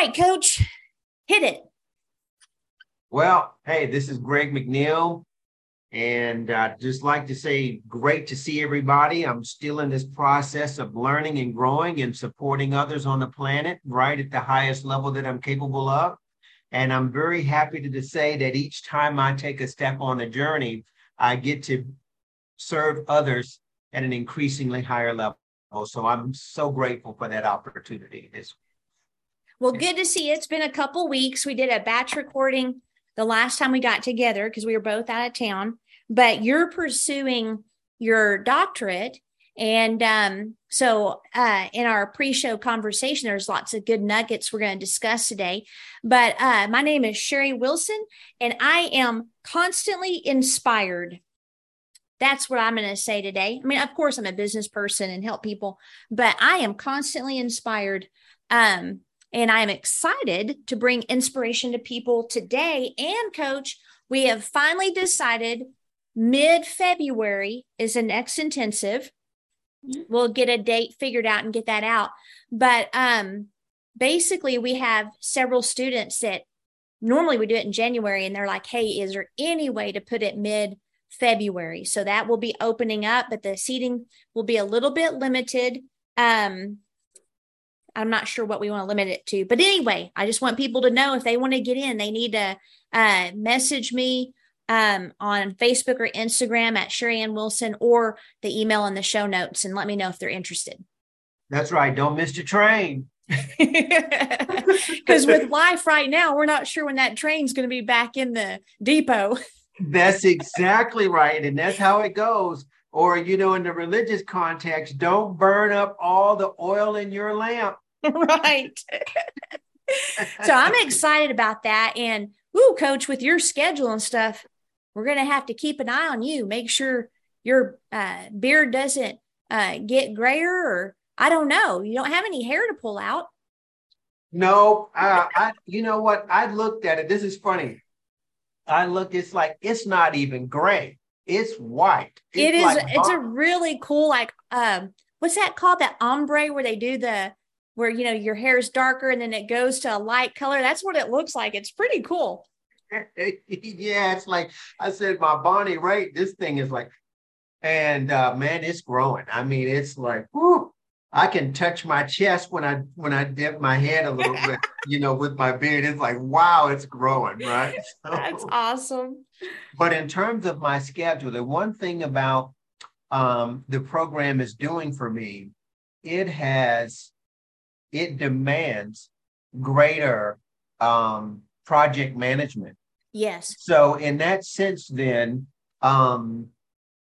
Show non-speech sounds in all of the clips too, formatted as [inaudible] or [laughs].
right, coach, hit it. Well, hey, this is Greg McNeil. And uh, just like to say, great to see everybody. I'm still in this process of learning and growing and supporting others on the planet right at the highest level that I'm capable of. And I'm very happy to, say that each time I take a step on the journey, I get to serve others at an increasingly higher level. So I'm so grateful for that opportunity. Well, good to see you. It's been a couple weeks. We did a batch recording the last time we got together because we were both out of town, but you're pursuing your doctorate. And um, so, uh, in our pre show conversation, there's lots of good nuggets we're going to discuss today. But uh, my name is Sherry Wilson, and I am constantly inspired. That's what I'm going to say today. I mean, of course, I'm a business person and help people, but I am constantly inspired um, and I am excited to bring inspiration to people today. And, coach, we have finally decided mid February is the next intensive. We'll get a date figured out and get that out. But um, basically, we have several students that normally we do it in January, and they're like, hey, is there any way to put it mid February? So that will be opening up, but the seating will be a little bit limited. Um, I'm not sure what we want to limit it to. But anyway, I just want people to know if they want to get in, they need to uh, message me um, on Facebook or Instagram at Sherry Ann Wilson or the email in the show notes and let me know if they're interested. That's right. Don't miss the train. [laughs] [laughs] Because with life right now, we're not sure when that train's going to be back in the depot. That's exactly right. And that's how it goes or you know in the religious context don't burn up all the oil in your lamp. [laughs] Right. [laughs] So i'm excited about that. And ooh coach with your schedule and stuff we're going to have to keep an eye on you. Make sure your uh, beard doesn't uh, get grayer or i don't know. You don't have any hair to pull out. No uh, i you know what? I looked at it. This is funny. I look it's like it's not even gray it's white. It's it is. Like it's a really cool like um what's that called? That ombre where they do the where you know your hair is darker and then it goes to a light color. That's what it looks like. It's pretty cool. [laughs] yeah, it's like I said, my Bonnie right? This thing is like, and uh man, it's growing. I mean, it's like, whoo, I can touch my chest when I when I dip my head a little bit, [laughs] you know, with my beard. It's like, wow, it's growing, right? [laughs] So, That's awesome. But in terms of my schedule, the one thing about um, the program is doing for me, it has, it demands greater um, project management. Yes. So in that sense, then um,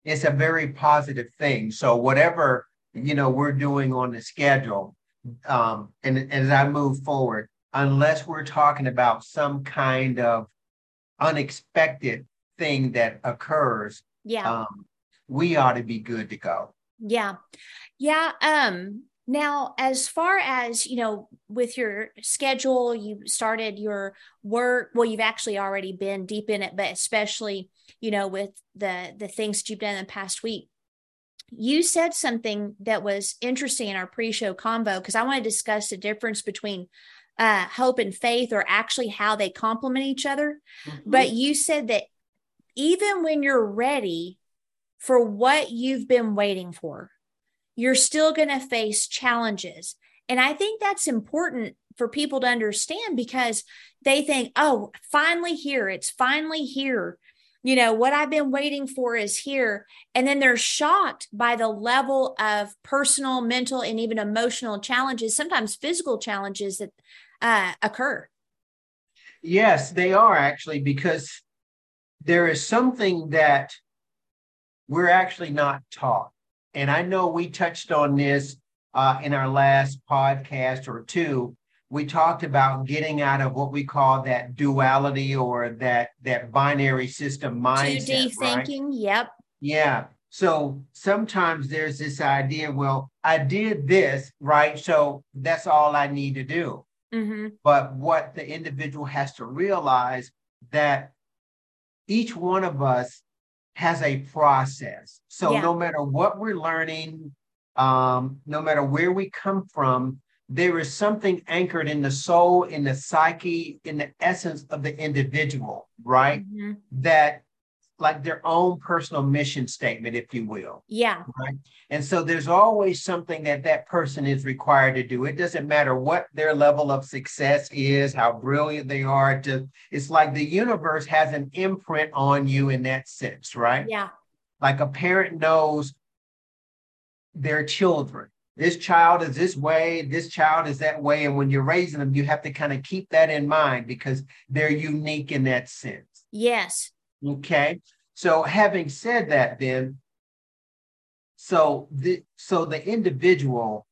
it's a very positive thing. So whatever you know we're doing on the schedule um, and, and as i move forward unless we're talking about some kind of unexpected thing that occurs yeah. um, we ought to be good to go. Yeah. Yeah um now as far as you know with your schedule you started your work well you've actually already been deep in it but especially you know with the the things that you've done in the past week you said something that was interesting in our pre-show convo because I want to discuss the difference between uh, hope and faith, or actually how they complement each other. Mm-hmm. But you said that even when you're ready for what you've been waiting for, you're still going to face challenges. And I think that's important for people to understand because they think, oh, finally here, it's finally here you know, what I've been waiting for is here. And then they're shocked by the level of personal, mental, and even emotional challenges, sometimes physical challenges that uh, occur. Yes, they are actually, because there is something that we're actually not taught. And I know we touched on this uh, in our last podcast or two we talked about getting out of what we call that duality or that that binary system mindset. 2D thinking. Yep. Yeah. So sometimes there's this idea, well, I did this, right? So that's all I need to do. Mm-hmm. But what the individual has to realize that each one of us has a process. So yeah. no matter what we're learning, um, no matter where we come from, there is something anchored in the soul, in the psyche, in the essence of the individual, right? Mm-hmm. That like their own personal mission statement, if you will. Yeah. Right. And so there's always something that that person is required to do. It doesn't matter what their level of success is, how brilliant they are. To, it's like the universe has an imprint on you in that sense, right? Yeah. Like a parent knows their children. This child is this way, this child is that way. And when you're raising them, you have to kind of keep that in mind because they're unique in that sense. Yes. Okay. So having said that, then, so the so the individual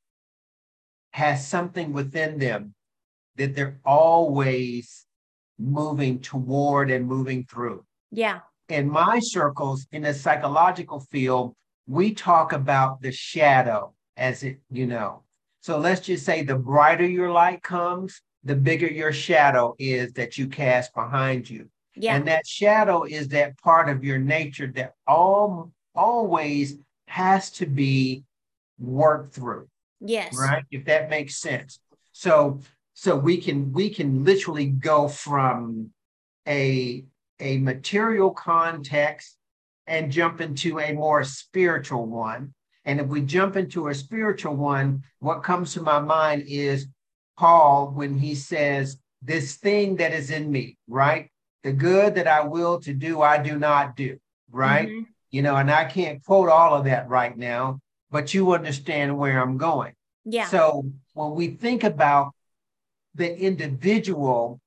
has something within them that they're always moving toward and moving through. Yeah. In my circles, in the psychological field, we talk about the shadow as it, you know. So let's just say the brighter your light comes, the bigger your shadow is that you cast behind you. Yeah. And that shadow is that part of your nature that all always has to be worked through. Yes. Right? If that makes sense. So so we can we can literally go from a a material context and jump into a more spiritual one. And if we jump into a spiritual one, what comes to my mind is Paul when he says, This thing that is in me, right? the good that I will to do, I do not do, right? Mm-hmm. You know, and I can't quote all of that right now, but you understand where I'm going. Yeah. So when we think about the individual,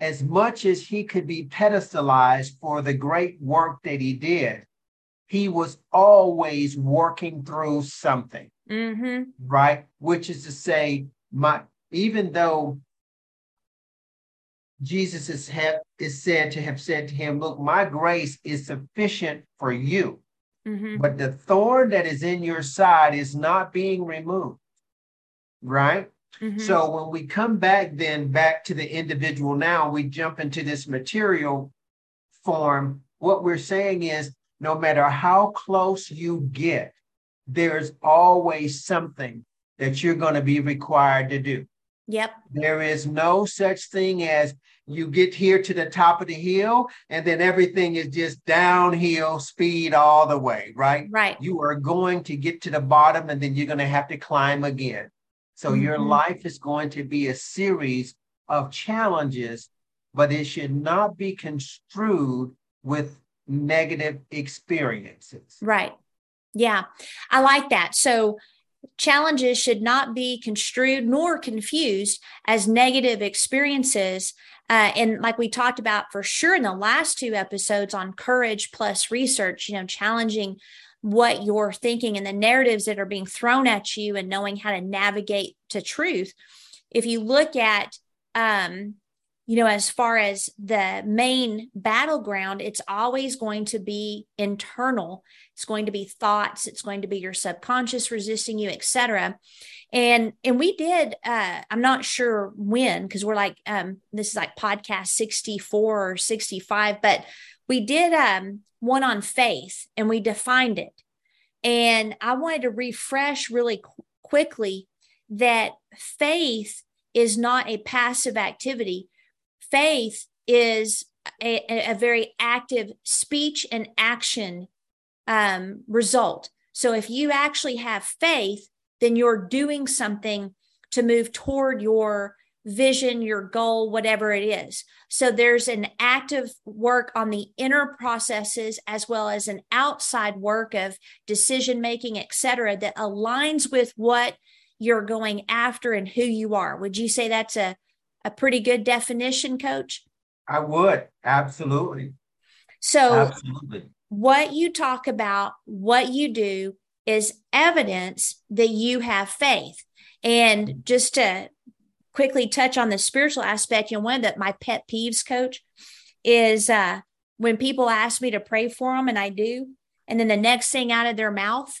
as much as he could be pedestalized for the great work that he did, he was always working through something, mm-hmm. right? Which is to say, my even though Jesus is, have, is said to have said to him, Look, my grace is sufficient for you. Mm-hmm. But the thorn that is in your side is not being removed. Right? Mm-hmm. So when we come back then back to the individual now, we jump into this material form. What we're saying is no matter how close you get, there's always something that you're going to be required to do. Yep. There is no such thing as you get here to the top of the hill and then everything is just downhill speed all the way, right? Right. You are going to get to the bottom and then you're going to have to climb again. So mm-hmm. your life is going to be a series of challenges, but it should not be construed with negative experiences. Right. Yeah. I like that. So Challenges should not be construed nor confused as negative experiences. Uh, and like we talked about for sure in the last two episodes on courage plus research, you know, challenging what you're thinking and the narratives that are being thrown at you and knowing how to navigate to truth. If you look at um, you know, as far as the main battleground, it's always going to be internal. It's going to be thoughts. It's going to be your subconscious resisting you, etc. And and we did. Uh, I'm not sure when because we're like um, this is like podcast 64 or 65, but we did um, one on faith and we defined it. And I wanted to refresh really qu- quickly that faith is not a passive activity faith is a, a very active speech and action um, result. So if you actually have faith, then you're doing something to move toward your vision, your goal, whatever it is. So there's an active work on the inner processes as well as an outside work of decision making, et cetera, that aligns with what you're going after and who you are. Would you say that's a a pretty good definition, coach? I would. Absolutely. So, Absolutely. what you talk about, what you do is evidence that you have faith. And just to quickly touch on the spiritual aspect, you know, one of the, my pet peeves, coach, is uh, when people ask me to pray for them, and I do. And then the next thing out of their mouth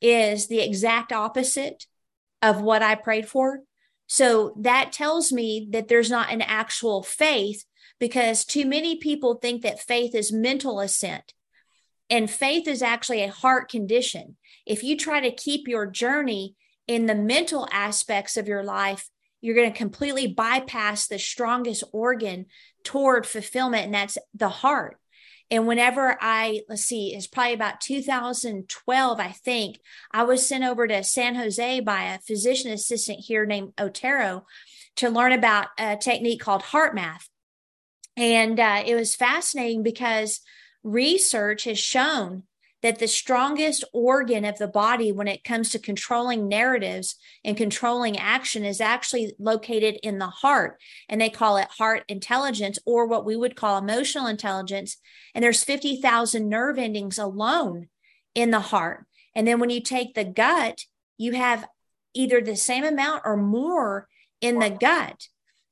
is the exact opposite of what I prayed for. So that tells me that there's not an actual faith because too many people think that faith is mental assent. And faith is actually a heart condition. If you try to keep your journey in the mental aspects of your life, you're going to completely bypass the strongest organ toward fulfillment, and that's the heart. And whenever I, let's see, it's probably about 2012, I think, I was sent over to San Jose by a physician assistant here named Otero to learn about a technique called HeartMath. And uh, it was fascinating because research has shown that the strongest organ of the body when it comes to controlling narratives and controlling action is actually located in the heart and they call it heart intelligence or what we would call emotional intelligence. And there's 50,000 nerve endings alone in the heart. And then when you take the gut you have either the same amount or more in the gut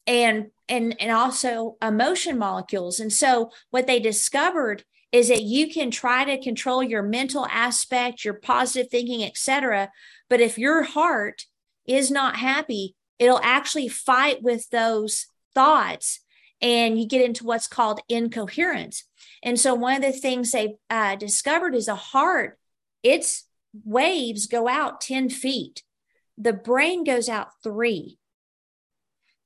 and and and also emotion molecules. And so what they discovered is that you can try to control your mental aspect, your positive thinking, etc. But if your heart is not happy, it'll actually fight with those thoughts and you get into what's called incoherence. And so, one of the things they uh, discovered is a heart, its waves go out 10 feet, the brain goes out three.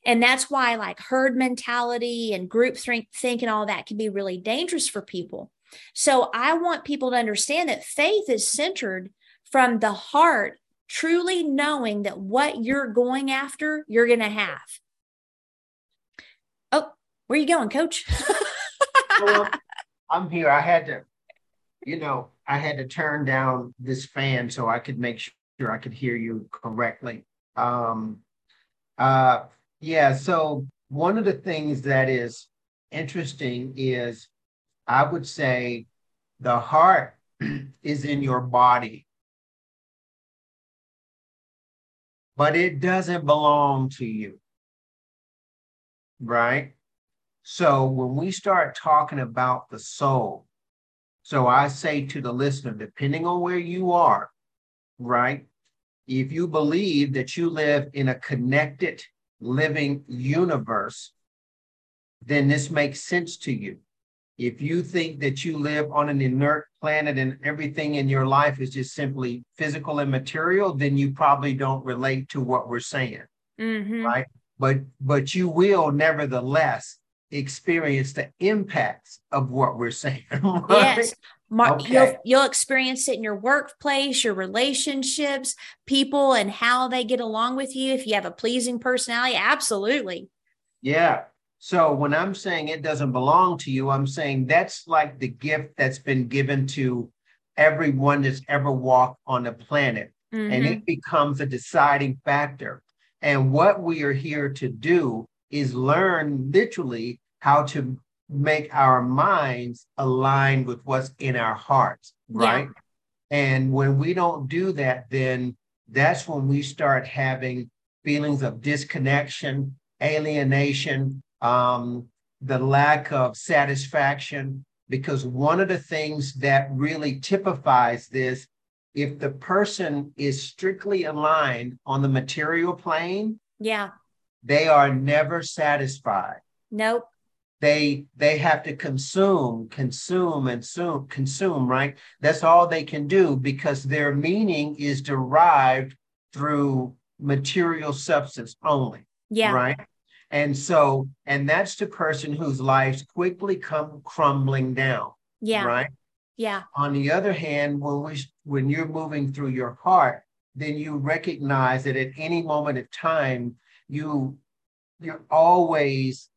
And that's why, like herd mentality and group think, think and all that can be really dangerous for people. So I want people to understand that faith is centered from the heart, truly knowing that what you're going after, you're going to have. Oh, where you going, coach? [laughs] well, I'm here. I had to, you know, I had to turn down this fan so I could make sure I could hear you correctly. Um, uh, yeah, so one of the things that is interesting is I would say the heart [clears throat] is in your body, but it doesn't belong to you. Right? So when we start talking about the soul, so I say to the listener, depending on where you are, right? If you believe that you live in a connected living universe, then this makes sense to you. If you think that you live on an inert planet and everything in your life is just simply physical and material, then you probably don't relate to what we're saying. Mm-hmm. Right. But but you will nevertheless experience the impacts of what we're saying. [laughs] Right? Yes. Mar- okay. you'll, you'll experience it in your workplace, your relationships, people, and how they get along with you. If you have a pleasing personality, absolutely. Yeah. So when I'm saying it doesn't belong to you, I'm saying that's like the gift that's been given to everyone that's ever walked on the planet. Mm-hmm. And it mm-hmm. becomes a deciding factor. And what we are here to do is learn literally how to make our minds align with what's in our hearts, right? Yeah. And when we don't do that, then that's when we start having feelings of disconnection, alienation, um, the lack of satisfaction, because one of the things that really typifies this, if the person is strictly aligned on the material plane, yeah, they are never satisfied. Nope. They they have to consume, consume, and consume, consume, right? That's all they can do because their meaning is derived through material substance only. Yeah. Right. And so, and that's the person whose lives quickly come crumbling down. Yeah. Right. Yeah. On the other hand, when we when you're moving through your heart, then you recognize that at any moment of time, you you're always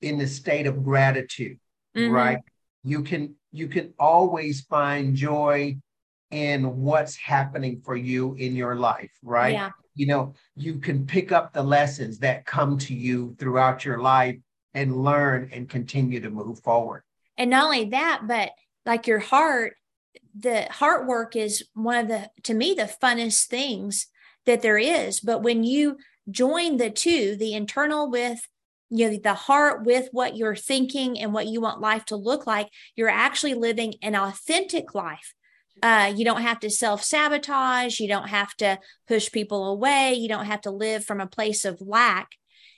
in the state of gratitude, mm-hmm. right? You can you can always find joy in what's happening for you in your life, right? Yeah you know, you can pick up the lessons that come to you throughout your life and learn and continue to move forward. And not only that, but like your heart, the heart work is one of the, to me, the funnest things that there is. But when you join the two, the internal with you know the heart with what you're thinking and what you want life to look like you're actually living an authentic life uh, you don't have to self sabotage. You don't have to push people away. You don't have to live from a place of lack.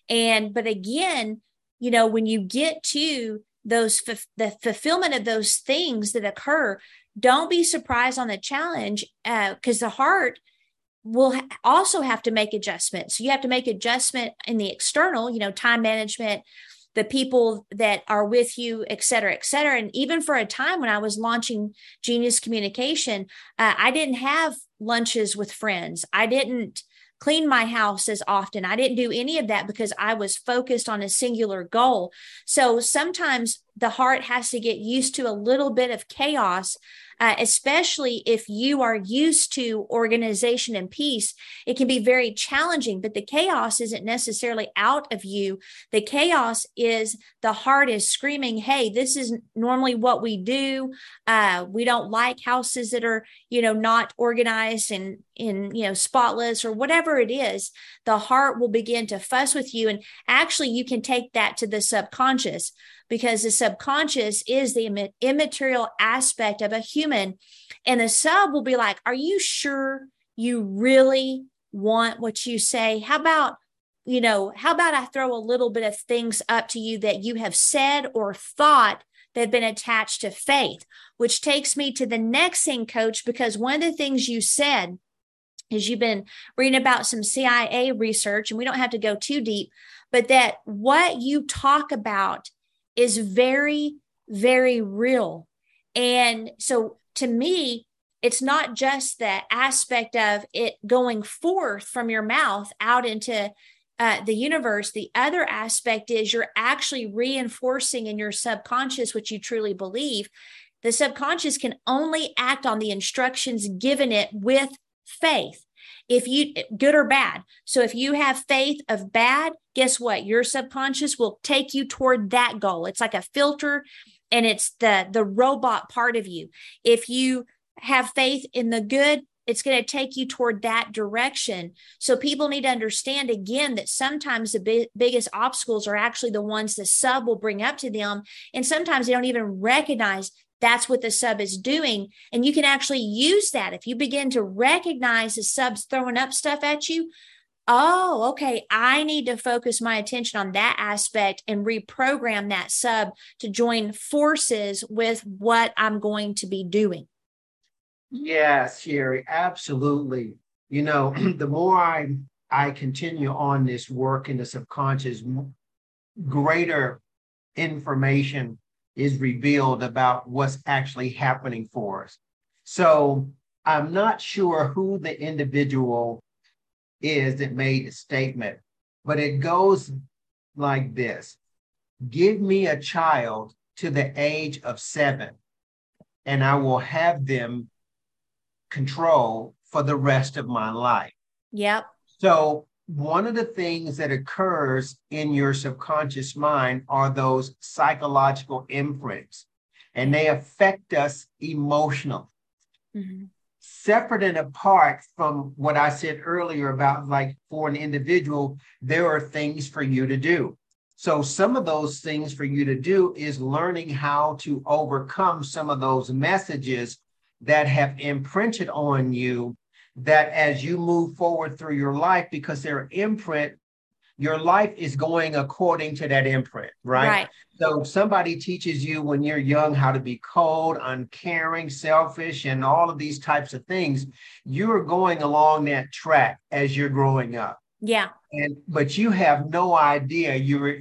And, but again, you know, when you get to those, the fulfillment of those things that occur, don't be surprised on the challenge because uh, the heart, will also have to make adjustments. So you have to make adjustment in the external, you know, time management, the people that are with you, et cetera, et cetera. And even for a time when I was launching Genius Communication, uh, I didn't have lunches with friends. I didn't clean my house as often. I didn't do any of that because I was focused on a singular goal. So sometimes the heart has to get used to a little bit of chaos uh, especially if you are used to organization and peace. It can be very challenging, but the chaos isn't necessarily out of you. The chaos is the heart is screaming, Hey, this is normally what we do. Uh, we don't like houses that are, you know, not organized and in, you know, spotless or whatever it is. The heart will begin to fuss with you. And actually, you can take that to the subconscious because the subconscious is the immaterial aspect of a human. And the sub will be like, Are you sure you really want what you say? How about, you know, how about I throw a little bit of things up to you that you have said or thought that have been attached to faith? Which takes me to the next thing, coach, because one of the things you said is you've been reading about some CIA research, and we don't have to go too deep, but that what you talk about is very, very real. And so to me, it's not just the aspect of it going forth from your mouth out into uh, the universe. The other aspect is you're actually reinforcing in your subconscious what you truly believe. The subconscious can only act on the instructions given it with faith if you good or bad. So if you have faith of bad, guess what? Your subconscious will take you toward that goal. It's like a filter and it's the the robot part of you. If you have faith in the good, it's going to take you toward that direction. So people need to understand again that sometimes the bi- biggest obstacles are actually the ones the sub will bring up to them. And sometimes they don't even recognize that's what the sub is doing. And you can actually use that. If you begin to recognize the subs throwing up stuff at you, oh, okay, I need to focus my attention on that aspect and reprogram that sub to join forces with what I'm going to be doing. Yes, Sherry, absolutely. You know, [clears throat] the more I I continue on this work in the subconscious, greater information is revealed about what's actually happening for us. So I'm not sure who the individual is that made the statement, but it goes like this Give me a child to the age of seven, and I will have them control for the rest of my life. Yep. So one of the things that occurs in your subconscious mind are those psychological imprints, and they affect us emotionally. Mm-hmm. Separate and apart from what I said earlier about like for an individual, there are things for you to do. So, some of those things for you to do is learning how to overcome some of those messages that have imprinted on you that as you move forward through your life, because they're imprint, your life is going according to that imprint, right? right? So somebody teaches you when you're young how to be cold, uncaring, selfish, and all of these types of things. You're going along that track as you're growing up. Yeah. And but you have no idea you're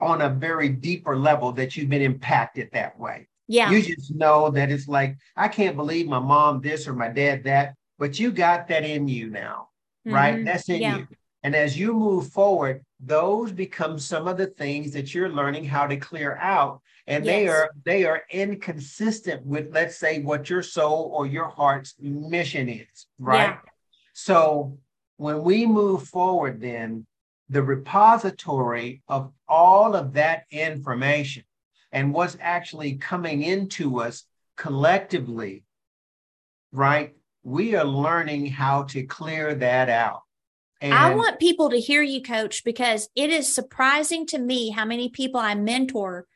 on a very deeper level that you've been impacted that way. Yeah. You just know that it's like, I can't believe my mom this or my dad that but you got that in you now, mm-hmm. right? That's in yeah. you. And as you move forward, those become some of the things that you're learning how to clear out. And yes. they are they are inconsistent with, let's say, what your soul or your heart's mission is, right? Yeah. So when we move forward, then the repository of all of that information and what's actually coming into us collectively, right? we are learning how to clear that out. And I want people to hear you, coach, because it is surprising to me how many people I mentor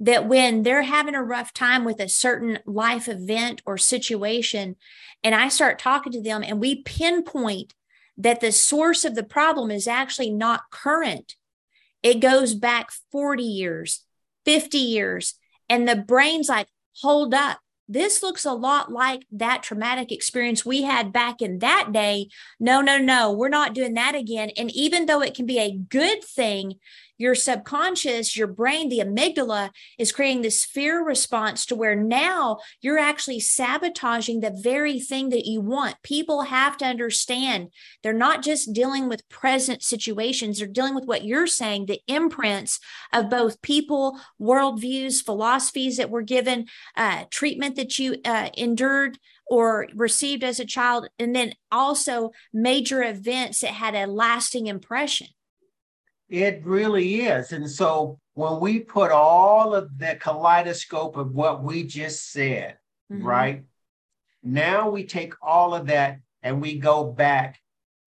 that when they're having a rough time with a certain life event or situation, and I start talking to them and we pinpoint that the source of the problem is actually not current, it goes back 40 years, 50 years. And the brain's like, hold up, this looks a lot like that traumatic experience we had back in that day. No, no, no, we're not doing that again. And even though it can be a good thing, your subconscious, your brain, the amygdala is creating this fear response to where now you're actually sabotaging the very thing that you want. People have to understand they're not just dealing with present situations, they're dealing with what you're saying, the imprints of both people, worldviews, philosophies that were given, uh, treatment that you uh, endured or received as a child, and then also major events that had a lasting impression. It really is. And so when we put all of the kaleidoscope of what we just said, mm-hmm. right? Now we take all of that and we go back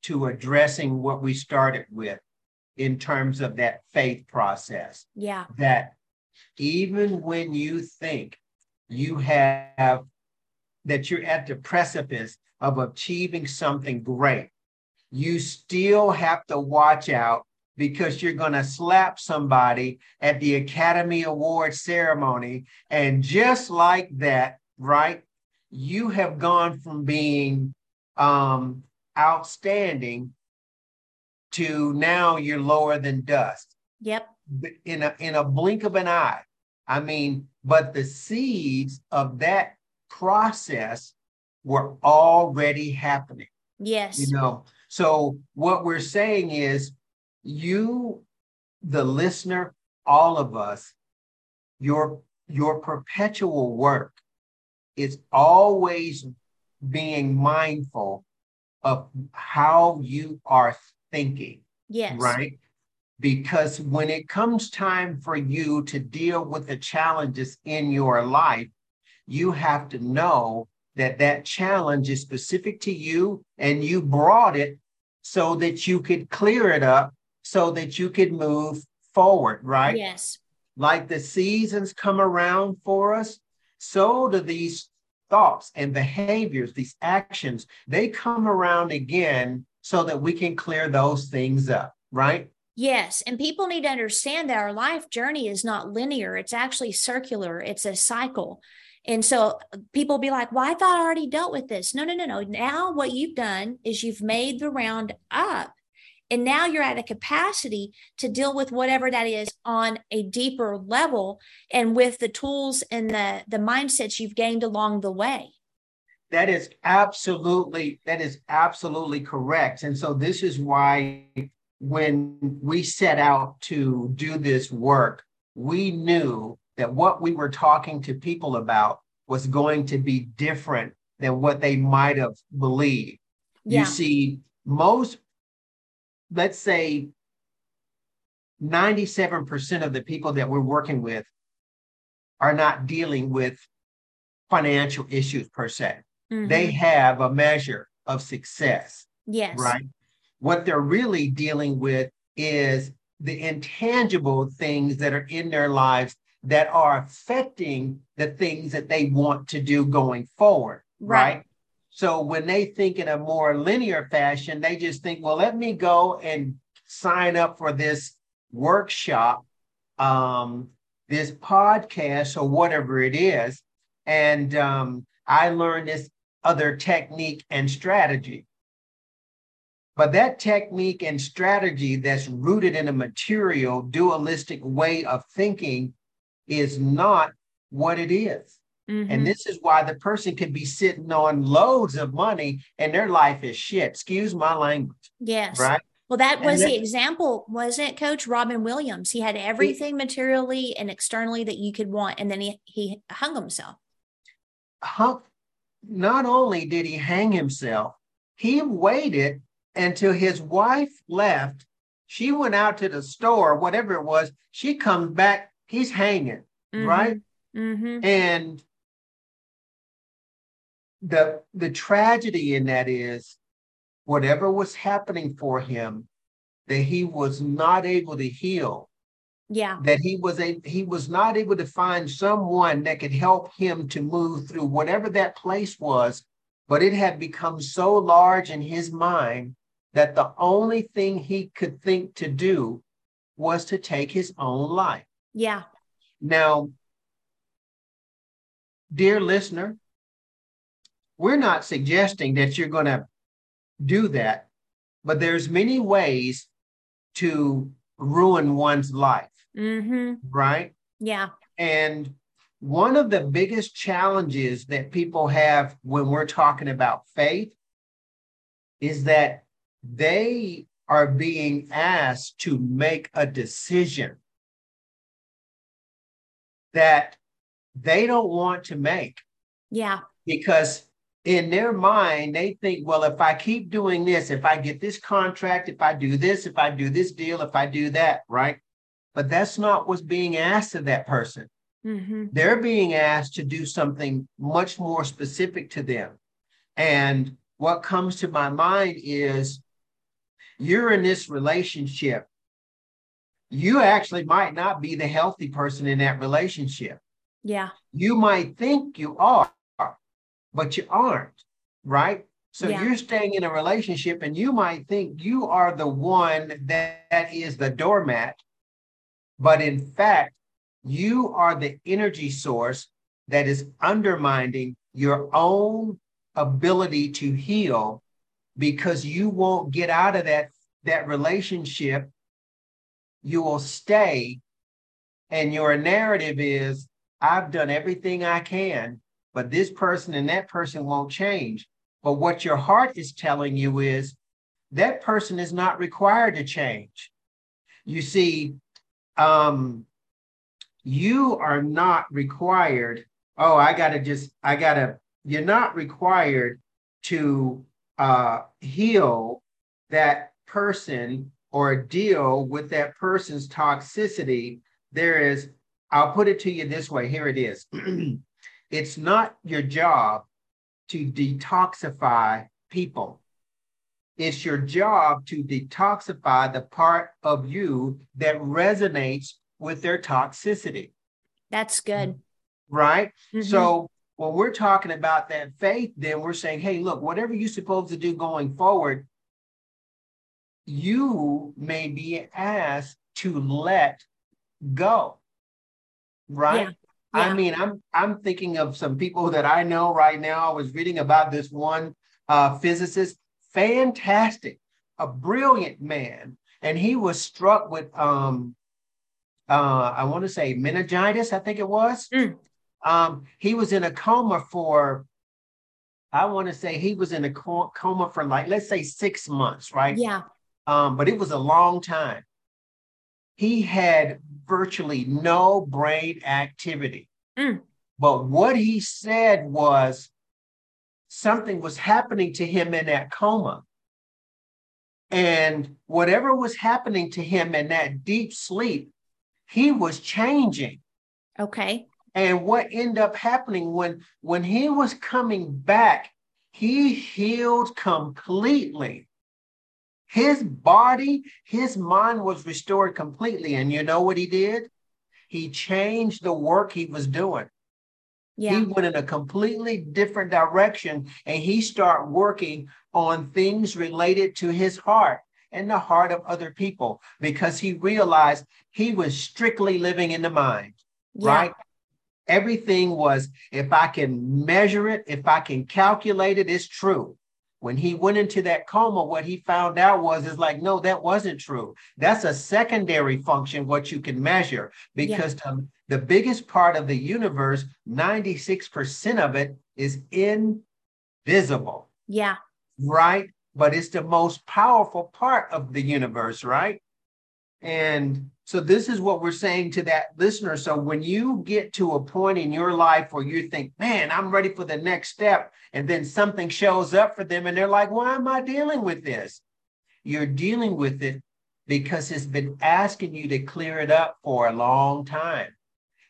to addressing what we started with in terms of that faith process. Yeah. That even when you think you have that you're at the precipice of achieving something great, you still have to watch out because you're going to slap somebody at the Academy Award ceremony. And just like that, right, you have gone from being um, outstanding to now you're lower than dust. Yep. In a in a blink of an eye. I mean, but the seeds of that process were already happening. Yes. You know, so what we're saying is you, the listener, all of us, your your perpetual work is always being mindful of how you are thinking. Yes. Right? Because when it comes time for you to deal with the challenges in your life, you have to know that that challenge is specific to you and you brought it so that you could clear it up so that you could move forward, right? Yes. Like the seasons come around for us, so do these thoughts and behaviors, these actions, they come around again so that we can clear those things up, right? Yes. And people need to understand that our life journey is not linear, it's actually circular, it's a cycle. And so uh, people be like, well, I thought I already dealt with this. No, no, no, no. Now what you've done is you've made the round up and now you're at a capacity to deal with whatever that is on a deeper level and with the tools and the, the mindsets you've gained along the way. That is absolutely, that is absolutely correct. And so this is why when we set out to do this work, we knew that what we were talking to people about was going to be different than what they might have believed. Yeah. You see, most let's say 97% of the people that we're working with are not dealing with financial issues per se. Mm-hmm. They have a measure of success. Yes. Right. What they're really dealing with is the intangible things that are in their lives that are affecting the things that they want to do going forward. Right. right? So when they think in a more linear fashion, they just think, well, let me go and sign up for this workshop, um, this podcast, or whatever it is. And um, I learned this other technique and strategy. But that technique and strategy that's rooted in a material, dualistic way of thinking is not what it is. Mm-hmm. And this is why the person could be sitting on loads of money and their life is shit. Excuse my language. Yes. Right. Well, that was the example, wasn't it, Coach Robin Williams? He had everything he, materially and externally that you could want, and then he he hung himself. Hung, not only did he hang himself, he waited until his wife left. She went out to the store, whatever it was. She comes back, he's hanging, mm-hmm. right? Mm-hmm. And the the tragedy in that is whatever was happening for him that he was not able to heal yeah that he was a he was not able to find someone that could help him to move through whatever that place was but it had become so large in his mind that the only thing he could think to do was to take his own life yeah now dear listener, we're not suggesting that you're going to do that, but there's many ways to ruin one's life, Mm-hmm. right? Yeah. And one of the biggest challenges that people have when we're talking about faith is that they are being asked to make a decision that they don't want to make Yeah. because in their mind they think well if i keep doing this if i get this contract if i do this if i do this deal if i do that right but that's not what's being asked of that person Mm-hmm. they're being asked to do something much more specific to them and what comes to my mind is you're in this relationship you actually might not be the healthy person in that relationship Yeah. you might think you are, but you aren't, right? So Yeah. you're staying in a relationship and you might think you are the one that, that is the doormat, but in fact, you are the energy source that is undermining your own ability to heal because you won't get out of that that relationship you will stay and your narrative is I've done everything I can, but this person and that person won't change. But what your heart is telling you is that person is not required to change. You see, um, you are not required. Oh, I got to just, I got to, you're not required to uh, heal that person or deal with that person's toxicity. There is I'll put it to you this way. Here it is. [clears throat] it's not your job to detoxify people. It's your job to detoxify the part of you that resonates with their toxicity, That's good. right? Mhm. So when we're talking about that faith, then we're saying, hey, look, whatever you're supposed to do going forward, you may be asked to let go right? Yeah. I mean, I'm I'm thinking of some people that I know right now. I was reading about this one uh, physicist, fantastic, a brilliant man, and he was struck with um, uh, I want to say meningitis, I think it was. Mm. Um, he was in a coma for, I want to say he was in a coma for like let's say six months, right? yeah. um, but it was a long time. He had virtually no brain activity. Mm. But what he said was something was happening to him in that coma. And whatever was happening to him in that deep sleep, he was changing. Okay. And what ended up happening when when he was coming back, he healed completely. His body, his mind was restored completely. And you know what he did? He changed the work he was doing. Yeah. He went in a completely different direction and he started working on things related to his heart and the heart of other people because he realized he was strictly living in the mind yeah. right? Everything was, if I can measure it, if I can calculate it, it's true. When he went into that coma, what he found out was, is like, no, that wasn't true. That's a secondary function, what you can measure, because the, the biggest part of the universe, 96% of it is invisible, Yeah. right? But it's the most powerful part of the universe, right? And so this is what we're saying to that listener. So when you get to a point in your life where you think, man, I'm ready for the next step, and then something shows up for them and they're like, why am I dealing with this? You're dealing with it because it's been asking you to clear it up for a long time.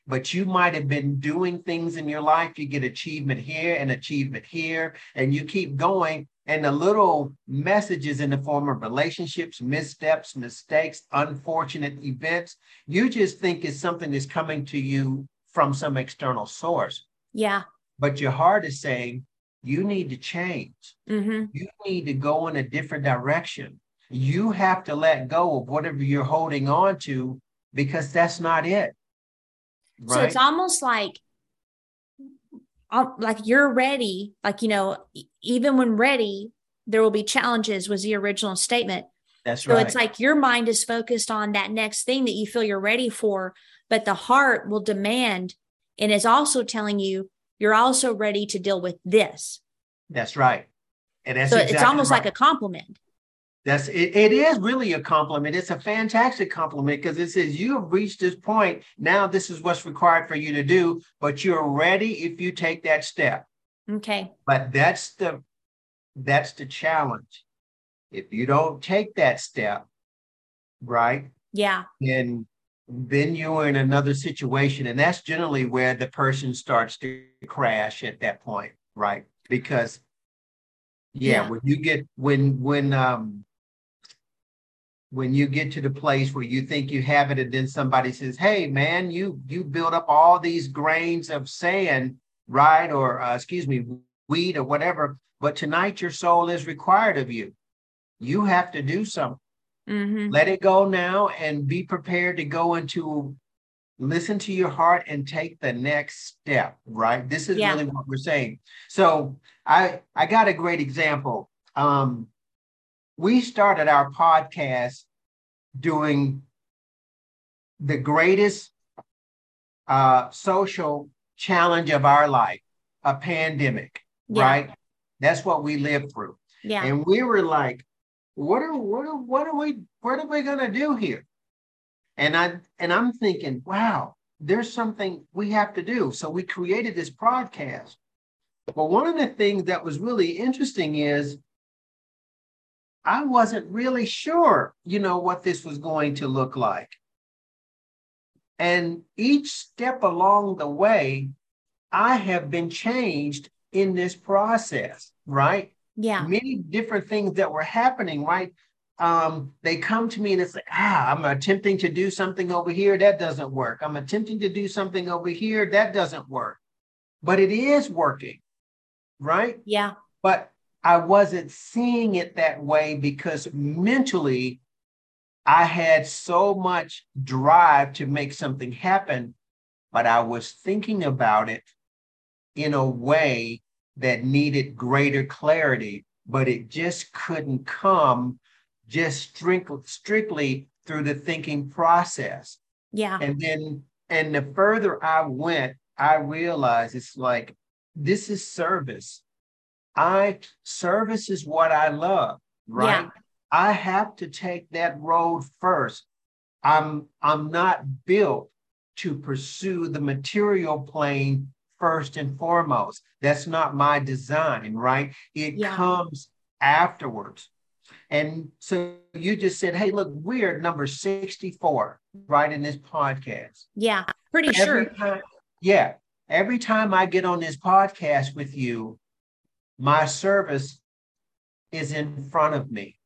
But you might have been doing things in your life. You get achievement here and achievement here, and you keep going and the little messages in the form of relationships, missteps, mistakes, unfortunate events, you just think it's something that's coming to you from some external source. Yeah. But your heart is saying, you need to change. Mm-hmm. You need to go in a different direction. You have to let go of whatever you're holding on to because that's not it. Right? So it's almost like um, like you're ready, like, you know, even when ready, there will be challenges, was the original statement. That's right. so right. it's like your mind is focused on that next thing that you feel you're ready for, but the heart will demand and is also telling you you're also ready to deal with this. That's right. And that's so exactly it's almost right. like a compliment. That's it, it is really a compliment. It's a fantastic compliment because it says you have reached this point. Now this is what's required for you to do, but you're ready if you take that step. Okay. But that's the that's the challenge. If you don't take that step, right? Yeah. Then then you're in another situation. And that's generally where the person starts to crash at that point, right? Because yeah, Yeah. when you get when when um when you get to the place where you think you have it and then somebody says hey man you you build up all these grains of sand right or uh, excuse me weed or whatever but tonight your soul is required of you. You have to do something. Mm-hmm. let it go now and be prepared to go into listen to your heart and take the next step right? This is Yeah. really what we're saying. So i i got a great example. Um we started our podcast doing the greatest uh social challenge of our life a pandemic Yeah. right that's what we lived through Yeah. and we were like, what are what are what are we what are we gonna do here? And I and I'm thinking, wow, there's something we have to do. So we created this podcast. But one of the things that was really interesting is I wasn't really sure, you know, what this was going to look like. And each step along the way, I have been changed in this process, right? yeah. many different things that were happening, right? Um, they come to me and it's like, ah, I'm attempting to do something over here, that doesn't work. I'm attempting to do something over here, that doesn't work. But it is working, right? Yeah. But I wasn't seeing it that way because mentally I had so much drive to make something happen, but I was thinking about it in a way that needed greater clarity, but it just couldn't come just strictly, through the thinking process. Yeah. And then, and the further I went, I realized it's like, this is service. I, service is what I love, right? Yeah. I have to take that road first. I'm, I'm not built to pursue the material plane first and foremost. That's not my design, right? It Yeah. comes afterwards. And so you just said, hey, look, we're number 64, right, in this podcast. Yeah. Pretty Every sure. time, yeah. Every time I get on this podcast with you, my service is in front of me,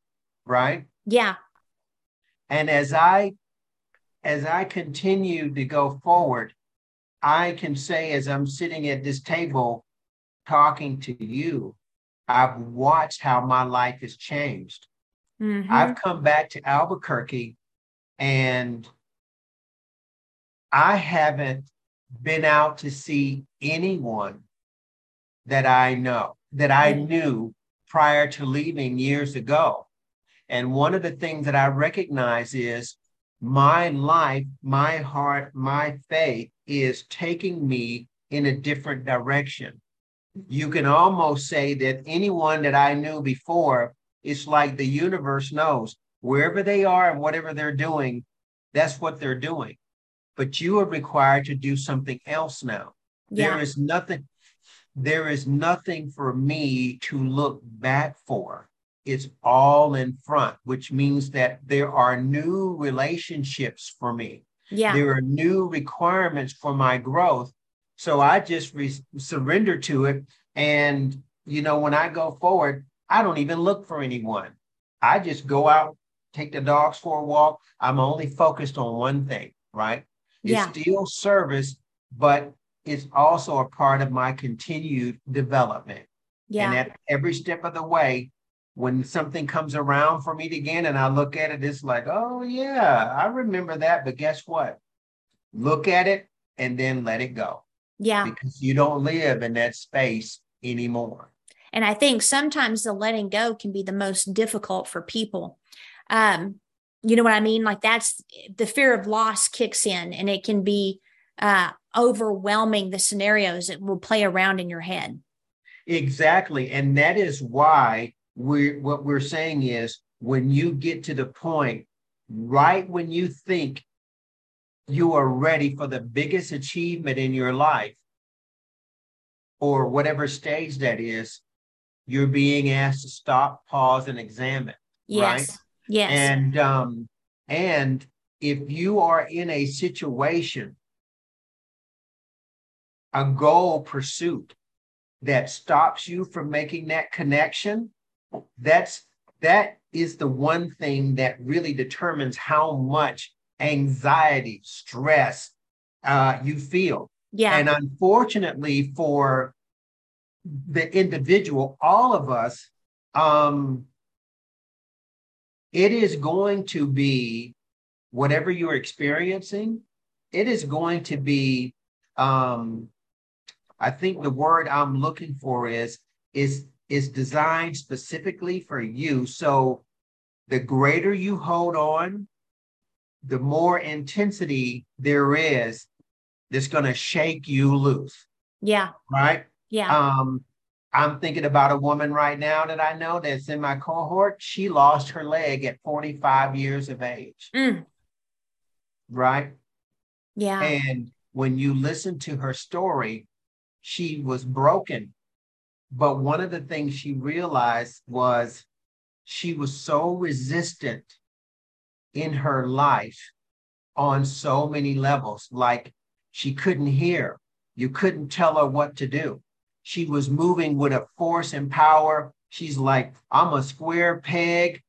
right? Yeah. And as I as I continue to go forward, I can say as I'm sitting at this table talking to you, I've watched how my life has changed. Mhm. I've come back to Albuquerque and I haven't been out to see anyone that I know, that I Mhm. knew prior to leaving years ago. And one of the things that I recognize is my life, my heart, my faith is taking me in a different direction. You can almost say that anyone that I knew before, it's like the universe knows wherever they are and whatever they're doing, that's what they're doing. But you are required to do something else now. There Yeah. is nothing, there is nothing for me to look back for. It's all in front, which means that there are new relationships for me. Yeah. There are new requirements for my growth. So I just re- surrender to it. And, you know, when I go forward, I don't even look for anyone. I just go out, take the dogs for a walk. I'm only focused on one thing, right? It's Yeah. still service, but it's also a part of my continued development. And Yeah. at every step of the way, when something comes around for me again and I look at it, it's like, oh, yeah, I remember that. But guess what? Look at it and then let it go. Yeah. Because you don't live in that space anymore. And I think sometimes the letting go can be the most difficult for people. Um, you know what I mean? Like that's the fear of loss kicks in and it can be uh, overwhelming the scenarios that will play around in your head. Exactly. And that is why we're what we're saying is when you get to the point right when you think you are ready for the biggest achievement in your life or whatever stage that is, you're being asked to stop, pause, and examine. Yes. Right? Yes. And um, and if you are in a situation, a goal pursuit that stops you from making that connection, that's that is the one thing that really determines how much anxiety, stress uh, you feel. Yeah. And unfortunately for the individual, all of us, um, it is going to be whatever you're experiencing, it is going to be, um, I think the word I'm looking for is, is, is designed specifically for you. So the greater you hold on, the more intensity there is that's going to shake you loose. Yeah. Right. Yeah. Um, I'm thinking about a woman right now that I know that's in my cohort. She lost her leg at 45 years of age. Mm. Right. Yeah. And when you listen to her story, she was broken. But one of the things she realized was she was so resistant in her life on so many levels. Like she couldn't hear, you couldn't tell her what to do. She was moving with a force and power. She's like, I'm a square peg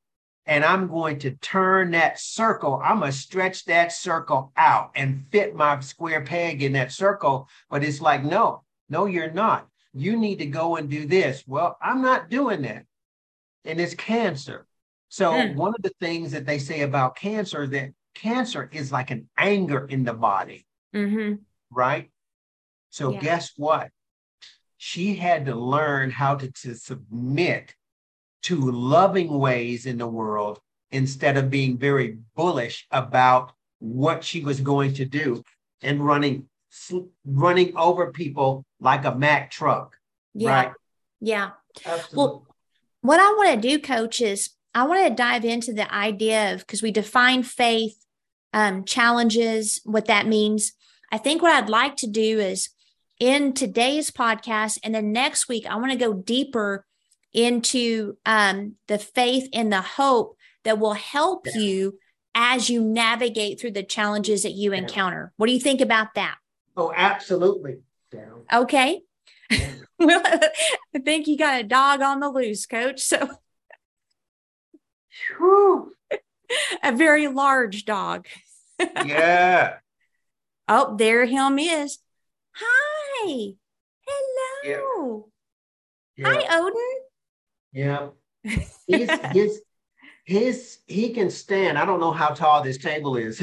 and I'm going to turn that circle. I'm going to stretch that circle out and fit my square peg in that circle. But it's like, no, no, you're not. You need to go and do this. Well, I'm not doing that. And it's cancer. So, mm. one of the things that they say about cancer that cancer is like an anger in the body. Mm-hmm. Right. So, yeah. guess what? she had to learn how to, to submit to loving ways in the world instead of being very bullish about what she was going to do and running running over people like a Mack truck. Yeah. Right? Yeah. Absolutely. Well, what I want to do, coach, is I want to dive into the idea of because we define faith, um, challenges, what that means. I think what I'd like to do is in today's podcast. And then next week, I want to go deeper into um, the faith and the hope that will help yeah. you as you navigate through the challenges that you yeah. encounter. What do you think about that? Oh, absolutely. Yeah. Okay. [laughs] well, I think you got a dog on the loose, coach. So, [laughs] a very large dog. [laughs] yeah. Oh, there him is. Hi. Hello. Yeah. Hi, Odin. Yeah. He's, his, his, he can stand. I don't know how tall this table is,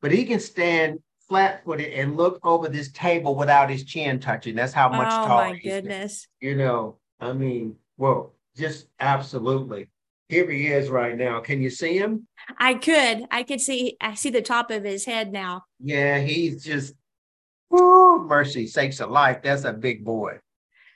but he can stand flat footed and look over this table without his chin touching. That's how much oh, taller. my goodness. You know, I mean, whoa, just absolutely. Here he is right now. Can you see him? I could. I could see. I see the top of his head now. Yeah, he's just Ooh, mercy sakes of life. That's a big boy.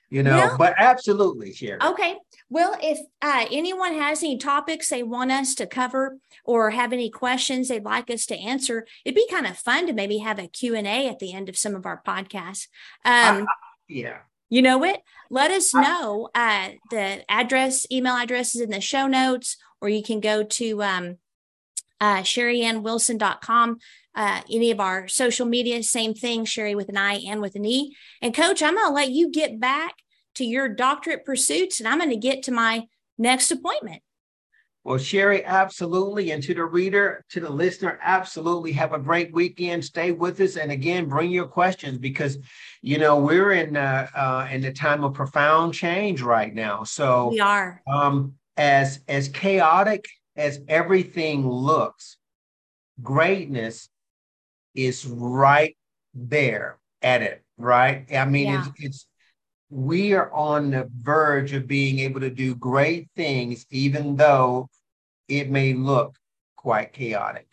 You know, well, but absolutely, Sherry. Okay. Well, if uh, anyone has any topics they want us to cover or have any questions they'd like us to answer, it'd be kind of fun to maybe have a Q&A at the end of some of our podcasts. Um, uh, yeah. You know what? Let us know. Uh, the address, email address is in the show notes, or you can go to um, uh, sherryannwilson.com uh, any of our social media, same thing, Sherry with an I and with an E. And coach, I'm going to let you get back to your doctorate pursuits and I'm going to get to my next appointment. Well, Sherry, absolutely. And to the reader, to the listener, absolutely have a great weekend. Stay with us. And again, bring your questions because, you know, we're in uh, uh, in the time of profound change right now. So we are. Um, as as chaotic as everything looks, greatness is right there at it right? I mean, Yeah. it's, it's, we are on the verge of being able to do great things, even though it may look quite chaotic.